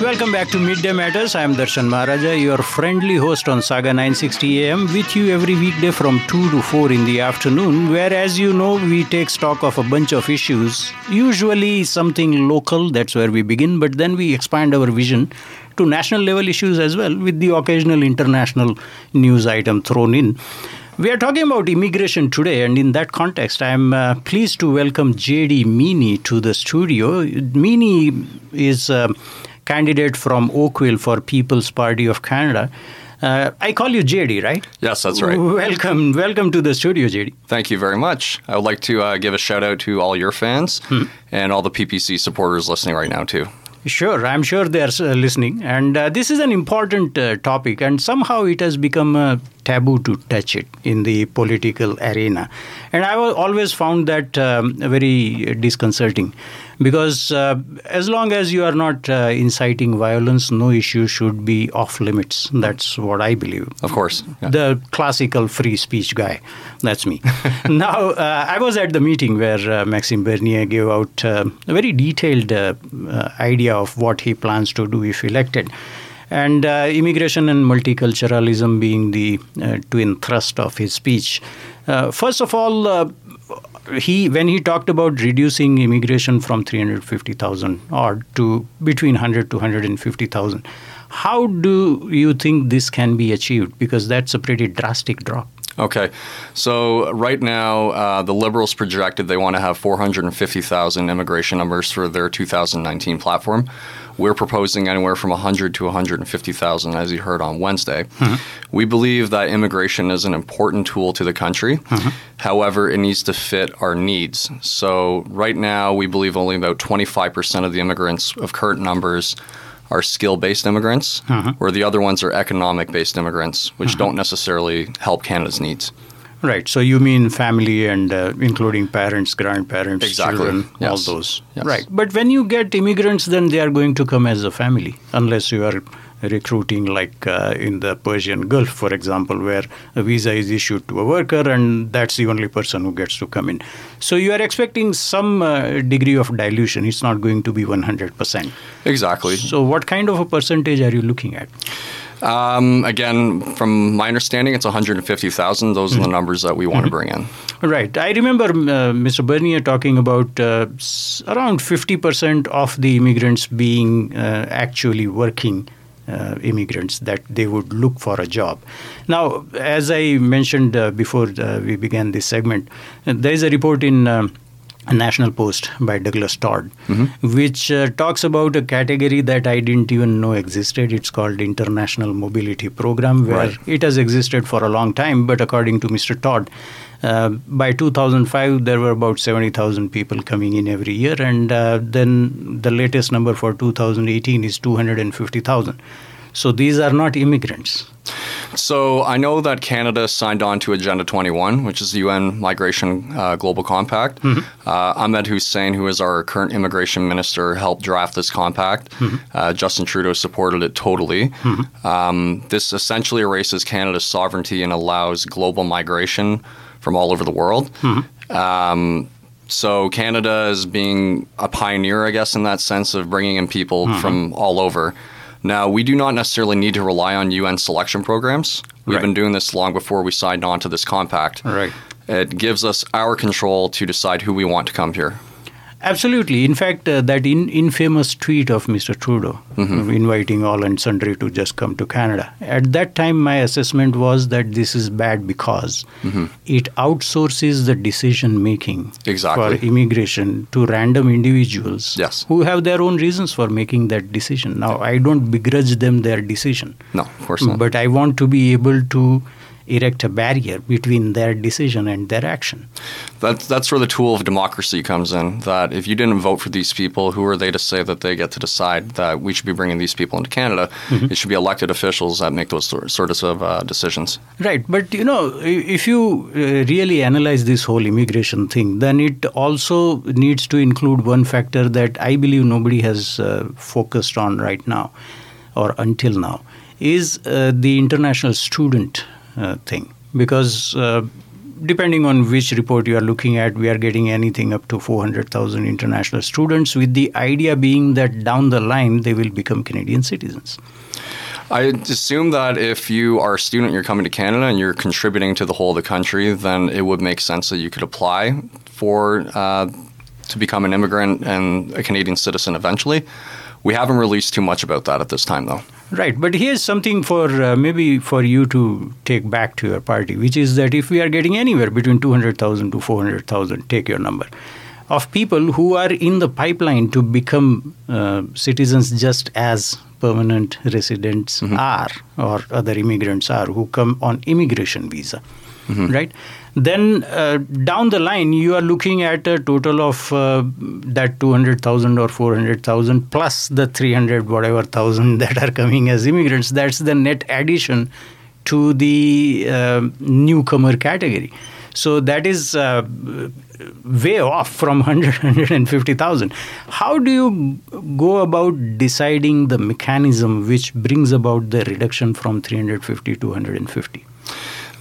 Welcome back to Midday Matters. I am Darshan Maharaja, your friendly host on Sauga 960 AM, with you every weekday from 2 to 4 in the afternoon, where, as you know, we take stock of a bunch of issues, usually something local, that's where we begin, but then we expand our vision to national level issues as well, with the occasional international news item thrown in. We are talking about immigration today, and in that context, I'm uh, pleased to welcome JD Meaney to the studio. Meaney is a candidate from Oakville for People's Party of Canada. Uh, I call you JD, right? Yes, that's right. Welcome, welcome to the studio, JD. Thank you very much. I would like to uh, give a shout out to all your fans and all the PPC supporters listening right now, too. Sure, I'm sure they are uh, listening. And uh, this is an important uh, topic, and somehow it has become a taboo to touch it in the political arena. And I always found that um, very disconcerting because uh, as long as you are not uh, inciting violence, no issue should be off limits. That's what I believe. Of course. Yeah. The classical free speech guy. That's me. now, uh, I was at the meeting where uh, Maxime Bernier gave out uh, a very detailed uh, uh, idea of what he plans to do if elected. And uh, immigration and multiculturalism being the uh, twin thrust of his speech. Uh, first of all, uh, he when he talked about reducing immigration from 350,000 odd to between 100 to 150,000, how do you think this can be achieved? Because that's a pretty drastic drop. Okay. So, right now, uh, the Liberals projected they want to have 450,000 immigration numbers for their 2019 platform. We're proposing anywhere from 100 to 150,000, as you heard on Wednesday. Mm-hmm. We believe that immigration is an important tool to the country. Mm-hmm. However, it needs to fit our needs. So, right now, we believe only about 25% of the immigrants of current numbers are skill based immigrants, mm-hmm. where the other ones are economic based immigrants, which don't necessarily help Canada's needs. Right. So you mean family and uh, including parents, grandparents, Exactly. children, all those. Yes. Right. But when you get immigrants, then they are going to come as a family, unless you are recruiting like uh, in the Persian Gulf, for example, where a visa is issued to a worker and that's the only person who gets to come in. So you are expecting some uh, degree of dilution. It's not going to be 100%. Exactly. So what kind of a percentage are you looking at? Um, again, from my understanding, it's 150,000. Those are the numbers that we want to bring in. Right. I remember uh, Mr. Bernier talking about uh, s- around 50% of the immigrants being uh, actually working uh, immigrants, that they would look for a job. Now, as I mentioned uh, before uh, we began this segment, uh, there is a report in. National Post by Douglas Todd, which uh, talks about a category that I didn't even know existed. It's called International Mobility Program, where Right. it has existed for a long time. But according to Mr. Todd, uh, by 2005, there were about 70,000 people coming in every year, and uh, then the latest number for 2018 is 250,000. So these are not immigrants. So I know that Canada signed on to Agenda 21, which is the UN Migration uh, Global Compact. Uh, Ahmed Hussen, who is our current immigration minister, helped draft this compact. Uh, Justin Trudeau supported it totally. Um, this essentially erases Canada's sovereignty and allows global migration from all over the world. Um, so Canada is being a pioneer, I guess, in that sense of bringing in people from all over. Now, we do not necessarily need to rely on UN selection programs. We've Right. been doing this long before we signed on to this compact. Right. It gives us our control to decide who we want to come here. Absolutely. In fact, uh, that in, infamous tweet of Mr. Trudeau Mm-hmm. inviting all and sundry to just come to Canada. At that time, my assessment was that this is bad because it outsources the decision making Mm-hmm. Exactly. for immigration to random individuals Yes. who have their own reasons for making that decision. Now, I don't begrudge them their decision. No, of course not. But I want to be able to erect a barrier between their decision and their action. That's that's where the tool of democracy comes in. That if you didn't vote for these people, who are they to say that they get to decide that we should be bringing these people into Canada? Mm-hmm. It should be elected officials that make those sor- sorts of uh, decisions. Right, but you know, if you uh, really analyze this whole immigration thing, then it also needs to include one factor that I believe nobody has uh, focused on right now or until now is uh, the international student thing. Because uh, depending on which report you are looking at, we are getting anything up to 400,000 international students, with the idea being that down the line they will become Canadian citizens. I assume that if you are a student, you're coming to Canada and you're contributing to the whole of the country, then it would make sense that you could apply for uh, to become an immigrant and a Canadian citizen eventually. We haven't released too much about that at this time, though. Right, but here's something for uh, maybe for you to take back to your party, which is that if we are getting anywhere between 200,000 to 400,000, take your number, of people who are in the pipeline to become uh, citizens just as permanent residents mm-hmm. are or other immigrants are who come on immigration visa, mm-hmm. right? Then uh, down the line, you are looking at a total of uh, that 200,000 or 400,000 plus the 300 whatever thousand that are coming as immigrants. That's the net addition to the uh, newcomer category. So that is uh, way off from 100, 150,000. How do you go about deciding the mechanism which brings about the reduction from 350 to 150?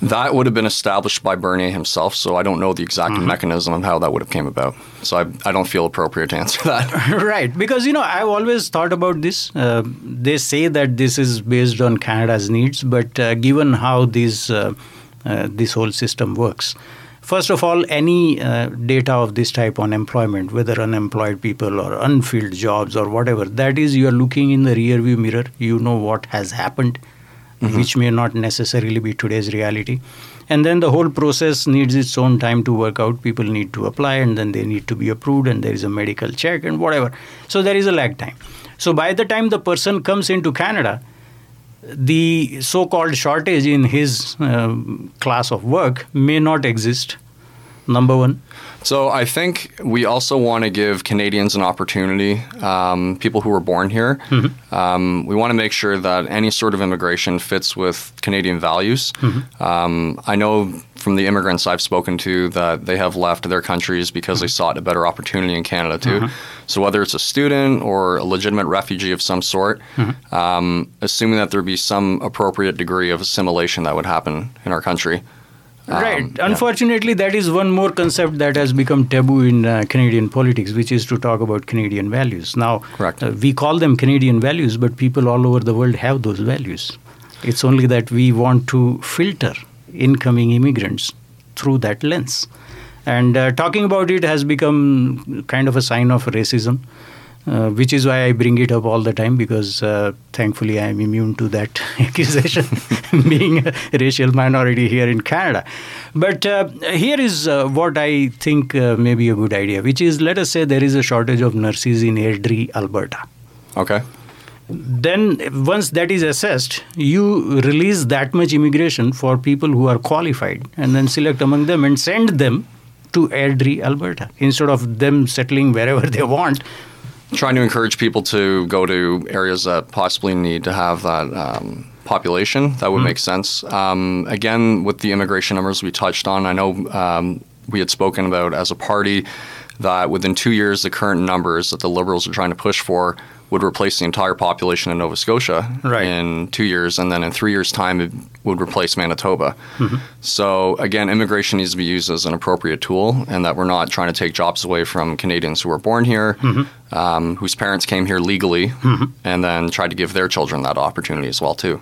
That would have been established by Bernier himself, so I don't know the exact mm-hmm. mechanism of how that would have came about. So I, I don't feel appropriate to answer that. right, because you know I've always thought about this. Uh, they say that this is based on Canada's needs, but uh, given how this uh, uh this whole system works, first of all, any uh, data of this type on employment, whether unemployed people or unfilled jobs or whatever, that is you are looking in the rearview mirror. You know what has happened mm-hmm. which may not necessarily be today's reality. And then the whole process needs its own time to work out. People need to apply and then they need to be approved, and there is a medical check and whatever. So there is a lag time. So by the time the person comes into Canada, the so called shortage in his uh, class of work may not exist. Number one. So I think we also want to give Canadians an opportunity, um, people who were born here. Mm-hmm. Um, we want to make sure that any sort of immigration fits with Canadian values. Mm-hmm. Um, I know from the immigrants I've spoken to that they have left their countries because mm-hmm. they sought a better opportunity in Canada too. Mm-hmm. So whether it's a student or a legitimate refugee of some sort, mm-hmm. um, assuming that there be some appropriate degree of assimilation that would happen in our country. Um, right. Unfortunately, yeah. that is one more concept that has become taboo in uh, Canadian politics, which is to talk about Canadian values. Now. Uh, we call them Canadian values, but people all over the world have those values. It's only that we want to filter incoming immigrants through that lens. And uh, talking about it has become kind of a sign of racism. Uh, which is why I bring it up all the time because uh, thankfully I am immune to that accusation, being a racial minority here in Canada. But uh, here is uh, what I think uh, may be a good idea, which is let us say there is a shortage of nurses in Airdrie, Alberta. Okay. Then, once that is assessed, you release that much immigration for people who are qualified and then select among them and send them to Airdrie, Alberta. Instead of them settling wherever they want, trying to encourage people to go to areas that possibly need to have that um, population. That would mm-hmm. make sense. Um, again, with the immigration numbers we touched on, I know um, we had spoken about as a party that within two years, the current numbers that the Liberals are trying to push for would replace the entire population in Nova Scotia right. in two years, and then in three years' time, it would replace Manitoba. Mm-hmm. So, again, immigration needs to be used as an appropriate tool, and that we're not trying to take jobs away from Canadians who were born here, mm-hmm. um, whose parents came here legally, mm-hmm. and then try to give their children that opportunity as well, too.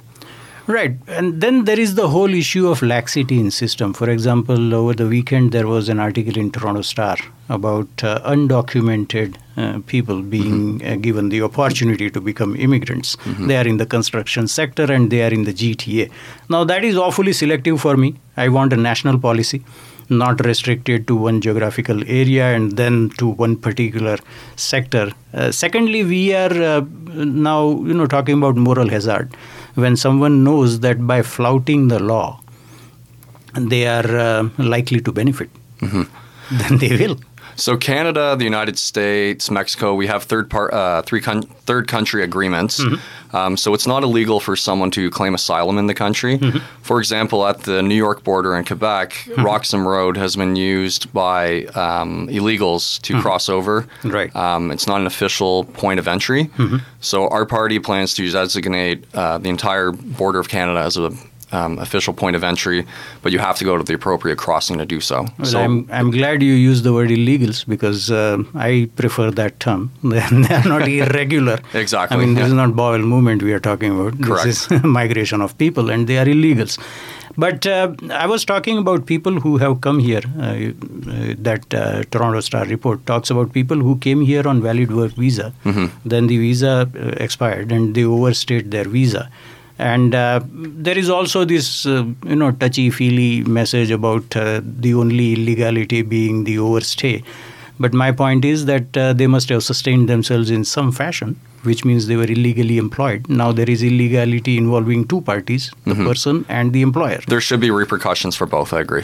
Right, and then there is the whole issue of laxity in system. For example, over the weekend there was an article in Toronto Star about uh, undocumented uh, people being mm-hmm. uh, given the opportunity to become immigrants. Mm-hmm. They are in the construction sector and they are in the GTA. Now that is awfully selective for me. I want a national policy not restricted to one geographical area and then to one particular sector. Uh, secondly, we are uh, now you know talking about moral hazard when someone knows that by flouting the law, they are uh, likely to benefit, mm-hmm. then they will. So Canada, the United States, Mexico, we have third part, uh, three con- third country agreements. Mm-hmm. Um, so it's not illegal for someone to claim asylum in the country. Mm-hmm. For example, at the New York border in Quebec, mm-hmm. Roxham Road has been used by um, illegals to mm-hmm. cross over. Right. Um, it's not an official point of entry. Mm-hmm. So our party plans to designate uh, the entire border of Canada as a um, official point of entry, but you have to go to the appropriate crossing to do so. Well, so I'm, I'm glad you use the word illegals because uh, I prefer that term. they are not irregular. Exactly, I mean, this is not Boyle movement we are talking about. Correct. This is migration of people, and they are illegals. But uh, I was talking about people who have come here. Uh, uh, that uh, Toronto Star report talks about people who came here on valid work visa. Then the visa uh, expired, and they overstayed their visa. And uh, there is also this, uh, you know, touchy-feely message about uh, the only illegality being the overstay. But my point is that uh, they must have sustained themselves in some fashion, which means they were illegally employed. Now there is illegality involving two parties, the person and the employer. there should be repercussions for both. I agree.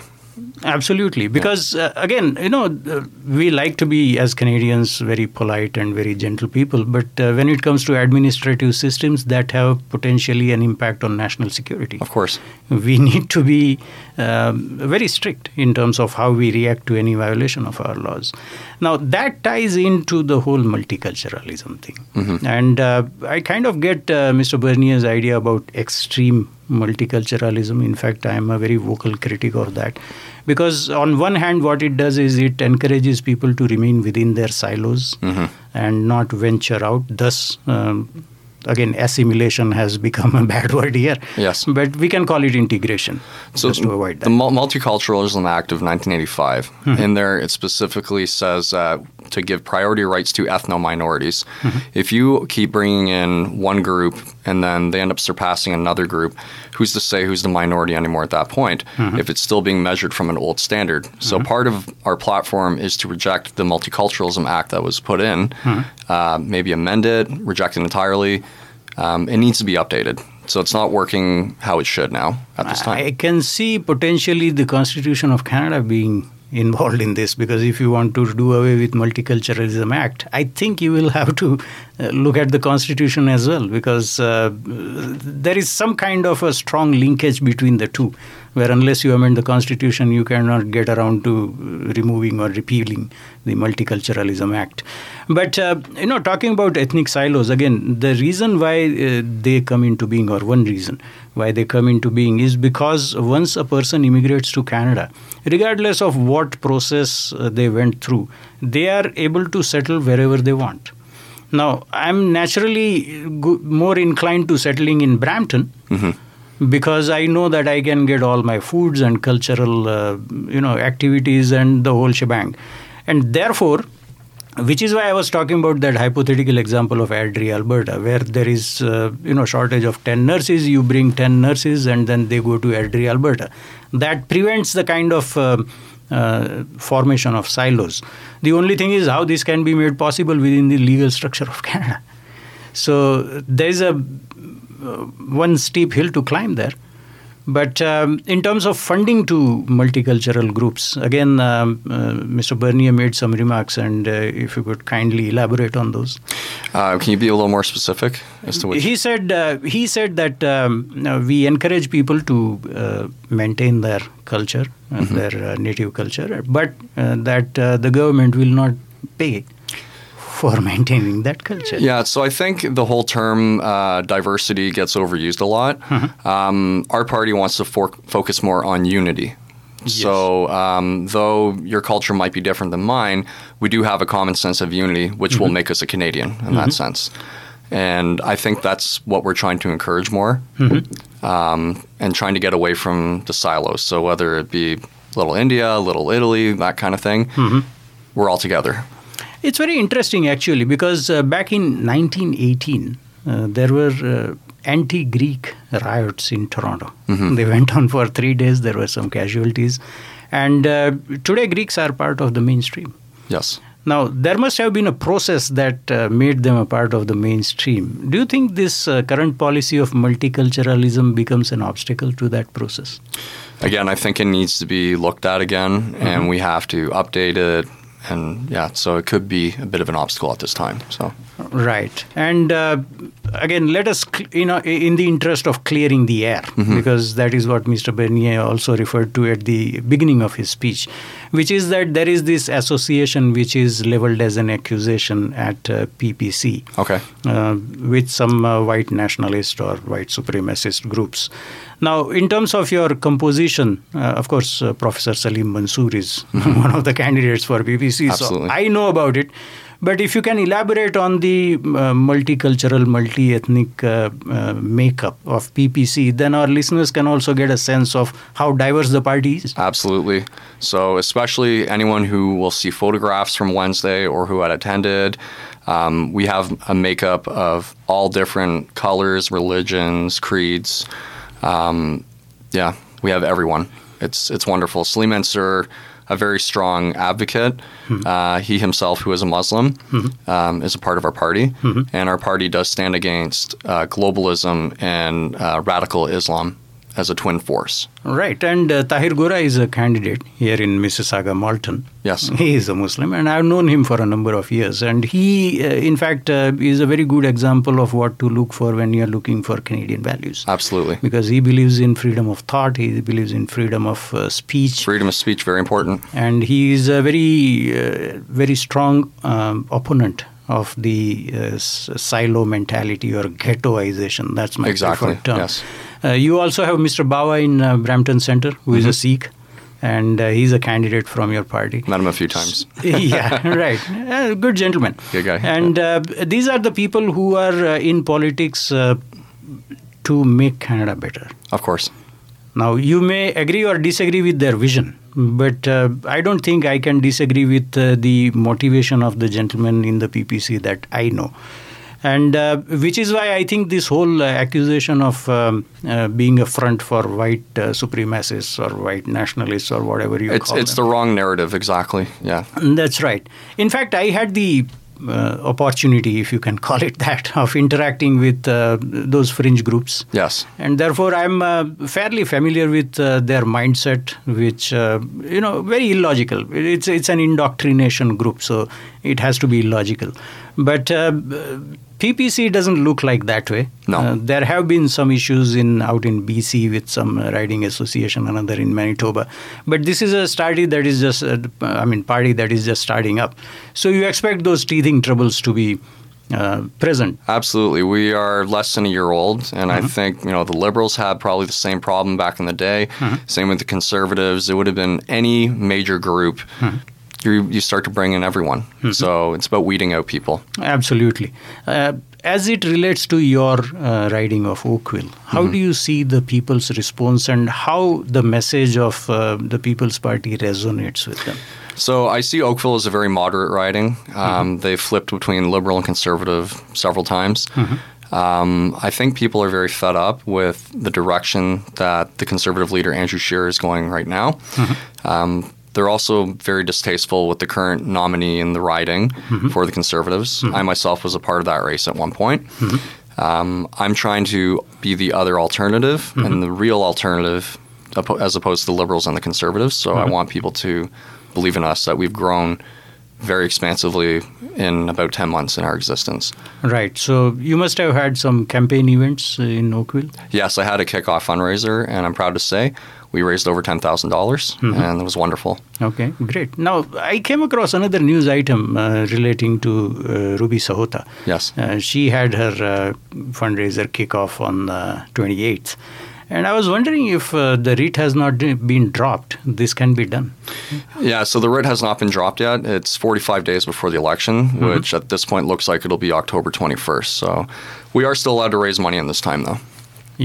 Absolutely, because uh, again, you know, uh, we like to be as Canadians very polite and very gentle people, but uh, when it comes to administrative systems that have potentially an impact on national security, Of course. we need to be um, very strict in terms of how we react to any violation of our laws. Now, that ties into the whole multiculturalism thing. And uh, I kind of get uh, Mr. Bernier's idea about extreme multiculturalism. In fact, I am a very vocal critic of that. Because, on one hand, what it does is it encourages people to remain within their silos and not venture out, thus, um, again, assimilation has become a bad word here. Yes. But we can call it integration just to avoid the that. Mul- Multiculturalism Act of 1985, Mm-hmm. in there it specifically says uh, to give priority rights to ethno minorities. Mm-hmm. If you keep bringing in one group and then they end up surpassing another group, who's to say who's the minority anymore at that point Mm-hmm. if it's still being measured from an old standard? So part of our platform is to reject the Multiculturalism Act that was put in, Mm-hmm. Uh, maybe amend it, reject it entirely. Um, it needs to be updated. So it's not working how it should now at this time. I can see potentially the Constitution of Canada being involved in this because if you want to do away with multiculturalism act i think you will have to uh, look at the constitution as well because uh, there is some kind of a strong linkage between the two where unless you amend the constitution you cannot get around to uh, removing or repealing the multiculturalism act but uh, you know talking about ethnic silos again the reason why uh, they come into being or one reason why they come into being is because once a person immigrates to Canada, regardless of what process uh, they went through, they are able to settle wherever they want. Now, I'm naturally go- more inclined to settling in Brampton because I know that I can get all my foods and cultural, uh, you know, activities and the whole shebang, and therefore which is why I was talking about that hypothetical example of Airdrie, Alberta, where there is uh, you know shortage of ten nurses. You bring ten nurses, and then they go to Airdrie, Alberta. That prevents the kind of uh, uh, formation of silos. The only thing is how this can be made possible within the legal structure of Canada. So there is a one steep hill to climb there. But um, in terms of funding to multicultural groups, again, um, uh, Mr. Bernier made some remarks, and uh, if you could kindly elaborate on those. Uh, can you be a little more specific as to what He said uh, he said that um, we encourage people to uh, maintain their culture, uh, their uh, native culture, but uh, that uh, the government will not pay for maintaining that culture. Yeah, so I think the whole term uh, diversity gets overused a lot. Um, our party wants to for- focus more on unity. So, um, though your culture might be different than mine, we do have a common sense of unity, which will make us a Canadian in that sense. And I think that's what we're trying to encourage more um, and trying to get away from the silos. So, whether it be Little India, Little Italy, that kind of thing, we're all together. It's very interesting actually because uh, back in 1918 uh, there were uh, anti-Greek riots in Toronto. They went on for three days. There were some casualties, and uh, today Greeks are part of the mainstream. Yes. Now there must have been a process that uh, made them a part of the mainstream. Do you think this uh, current policy of multiculturalism becomes an obstacle to that process? again, I think it needs to be looked at again, and we have to update it. And yeah, so it could be a bit of an obstacle at this time. So Right. And uh, again, let us, cl- you know, in the interest of clearing the air, Mm-hmm. because that is what Mr. Bernier also referred to at the beginning of his speech, which is that there is this association which is leveled as an accusation at uh, PPC Okay. uh, with some uh, white nationalist or white supremacist groups. Now, in terms of your composition, uh, of course, uh, Professor Salim Mansur is one of the candidates for Mm-hmm. Absolutely. so I know about it. But if you can elaborate on the uh, multicultural, multi ethnic uh, uh, makeup of PPC, then our listeners can also get a sense of how diverse the party is. Absolutely. So, especially anyone who will see photographs from Wednesday or who had attended, um, we have a makeup of all different colors, religions, creeds. Um, yeah, we have everyone. It's it's wonderful. Mansur, a very strong advocate. Uh, he himself, who is a Muslim, um, is a part of our party, and our party does stand against uh, globalism and uh, radical Islam as a twin force. Right, and uh, Tahir Gora is a candidate here in Mississauga, Malton. Yes. He is a Muslim, and I've known him for a number of years. And he, uh, in fact, uh, is a very good example of what to look for when you're looking for Canadian values. Absolutely. Because he believes in freedom of thought, he believes in freedom of uh, speech, Freedom of speech, very important. and he is a very, uh, very strong um, opponent of the uh, silo mentality or ghettoization. That's my Exactly, preferred term. yes. Uh, you also have Mr. Bawa in uh, Brampton Center, who Mm-hmm. is a Sikh, and uh, he's a candidate from your party. Met him a few times. yeah, right. Uh, good gentleman. Good guy. And uh, these are the people who are uh, in politics uh, to make Canada better. Of course. Now, you may agree or disagree with their vision, but uh, I don't think I can disagree with uh, the motivation of the gentleman in the PPC that I know. And uh, which is why I think this whole uh, accusation of um, uh, being a front for white uh, supremacists or white nationalists or whatever you It's call it's them. the wrong narrative. Exactly. Yeah. That's right. In fact, I had the uh, opportunity, if you can call it that, of interacting with uh, those fringe groups. Yes. And therefore, I'm uh, fairly familiar with uh, their mindset, which uh, you know, very illogical. It's it's an indoctrination group, so it has to be illogical. But uh, PPC doesn't look like that way. No. Uh, there have been some issues in out in BC with some riding association, another in Manitoba. But this is a study that is just, uh, I mean, party that is just starting up. So you expect those teething troubles to be uh, present. Absolutely. We are less than a year old, and I think you know the liberals had probably the same problem back in the day. Same with the conservatives. It would have been any major group. You you start to bring in everyone. So it's about weeding out people. Absolutely. Uh, as it relates to your uh, riding of Oakville, how do you see the people's response and how the message of uh, the People's Party resonates with them? So I see Oakville as a very moderate riding. Um, They've flipped between liberal and conservative several times. Um, I think people are very fed up with the direction that the conservative leader Andrew Scheer is going right now. Um, they're also very distasteful with the current nominee in the riding mm-hmm. for the conservatives. Mm-hmm. I myself was a part of that race at one point. Mm-hmm. Um, I'm trying to be the other alternative and the real alternative as opposed to the liberals and the conservatives. So I want people to believe in us that we've grown very expansively in about 10 months in our existence. Right. So you must have had some campaign events in Oakville. Yes, I had a kickoff fundraiser, and I'm proud to say we raised over $10,000, dollars and it was wonderful. Okay, great. Now, I came across another news item uh, relating to uh, Ruby Sahota. Yes. Uh, she had her uh, fundraiser kickoff on the 28th. And I was wondering if uh, the writ has not been dropped, this can be done. Yeah, so the writ has not been dropped yet. It's 45 days before the election, which at this point looks like it'll be October 21st. So we are still allowed to raise money in this time, though.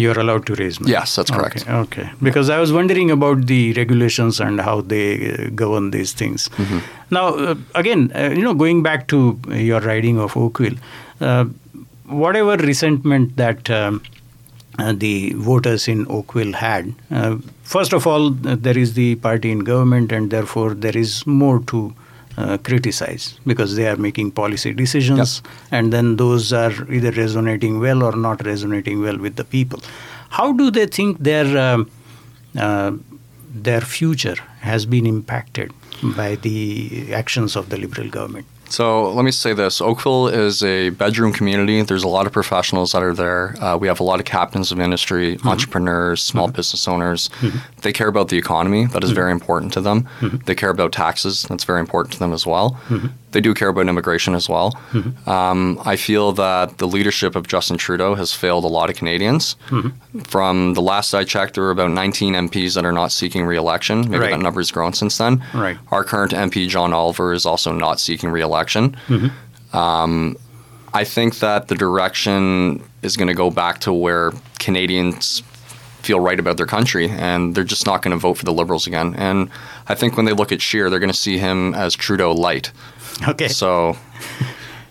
You're allowed to raise money. Yes, that's correct. Okay, okay. Because I was wondering about the regulations and how they uh, govern these things. Mm-hmm. Now, uh, again, uh, you know, going back to your riding of Oakville, uh, whatever resentment that um, uh, the voters in Oakville had, uh, first of all, uh, there is the party in government, and therefore there is more to uh, criticize because they are making policy decisions, and then those are either resonating well or not resonating well with the people. How do they think their um, uh, their future has been impacted by the actions of the liberal government? So let me say this Oakville is a bedroom community. There's a lot of professionals that are there. Uh, we have a lot of captains of industry, Mm-hmm. entrepreneurs, small business owners. They care about the economy. That is Mm-hmm. very important to them. They care about taxes. That's very important to them as well. Mm-hmm. They do care about immigration as well. Um, I feel that the leadership of Justin Trudeau has failed a lot of Canadians. Mm-hmm. From the last I checked, there were about 19 MPs that are not seeking re-election. Maybe Right. that number has grown since then. Right. Our current MP, John Oliver, is also not seeking re-election. Um, I think that the direction is going to go back to where Canadians feel right about their country, and they're just not going to vote for the Liberals again. And I think when they look at Scheer, they're going to see him as Trudeau light. Okay. So,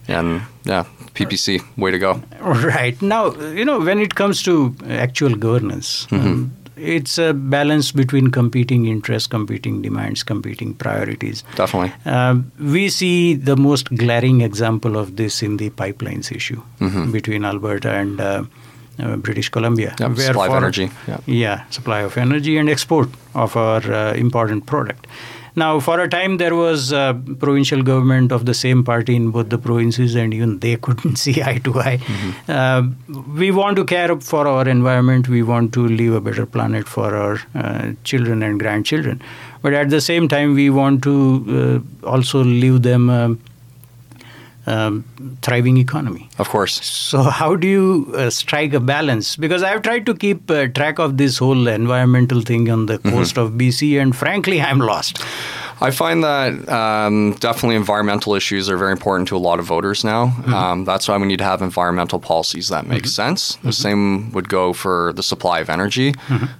and yeah, PPC, way to go. Right. Now, you know, when it comes to actual governance, um, it's a balance between competing interests, competing demands, competing priorities. Definitely. Um, we see the most glaring example of this in the pipelines issue between Alberta and uh, uh, British Columbia. Yep, supply of energy, yeah. Yeah, supply of energy and export of our uh, important product. Now, for a time, there was uh, provincial government of the same party in both the provinces, and even they couldn't see eye to eye. Uh, we want to care for our environment. We want to leave a better planet for our uh, children and grandchildren. But at the same time, we want to uh, also leave them a um, thriving economy. Of course. So, how do you uh, strike a balance? Because I've tried to keep uh, track of this whole environmental thing on the coast of BC, and frankly, I'm lost. I find that um, definitely environmental issues are very important to a lot of voters now. Um, that's why we need to have environmental policies that make sense. The same would go for the supply of energy.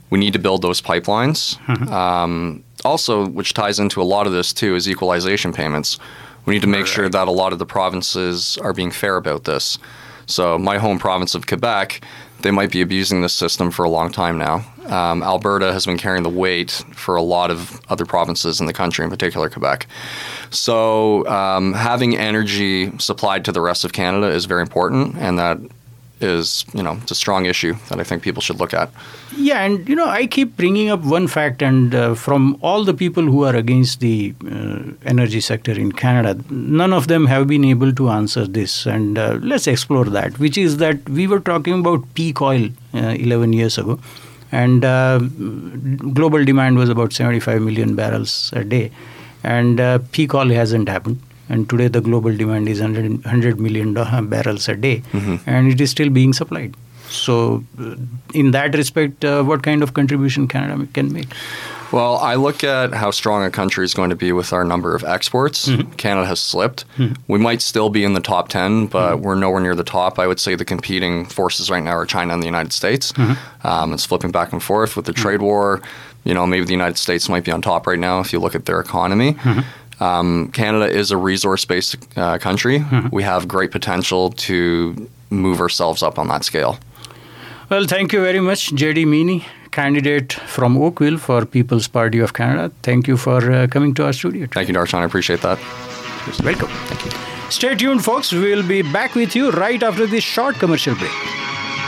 We need to build those pipelines. Um, also, which ties into a lot of this too, is equalization payments. We need to make sure that a lot of the provinces are being fair about this. So, my home province of Quebec, they might be abusing this system for a long time now. Um, Alberta has been carrying the weight for a lot of other provinces in the country, in particular Quebec. So, um, having energy supplied to the rest of Canada is very important, and that is, you know, it's a strong issue that I think people should look at. Yeah, and you know, I keep bringing up one fact, and uh, from all the people who are against the uh, energy sector in Canada, none of them have been able to answer this. And uh, let's explore that, which is that we were talking about peak oil uh, 11 years ago, and uh, global demand was about 75 million barrels a day, and uh, peak oil hasn't happened. And today, the global demand is 100, 100 million barrels a day, mm-hmm. and it is still being supplied. So, uh, in that respect, uh, what kind of contribution Canada can make? Well, I look at how strong a country is going to be with our number of exports. Mm-hmm. Canada has slipped. Mm-hmm. We might still be in the top 10, but we're nowhere near the top. I would say the competing forces right now are China and the United States. Um, it's flipping back and forth with the trade war. You know, maybe the United States might be on top right now if you look at their economy. Um, Canada is a resource based uh, country. We have great potential to move ourselves up on that scale. Well, thank you very much, JD Meaney, candidate from Oakville for People's Party of Canada. Thank you for uh, coming to our studio. Thank you, Darshan. I appreciate that. Welcome. Thank you. Stay tuned, folks. We will be back with you right after this short commercial break.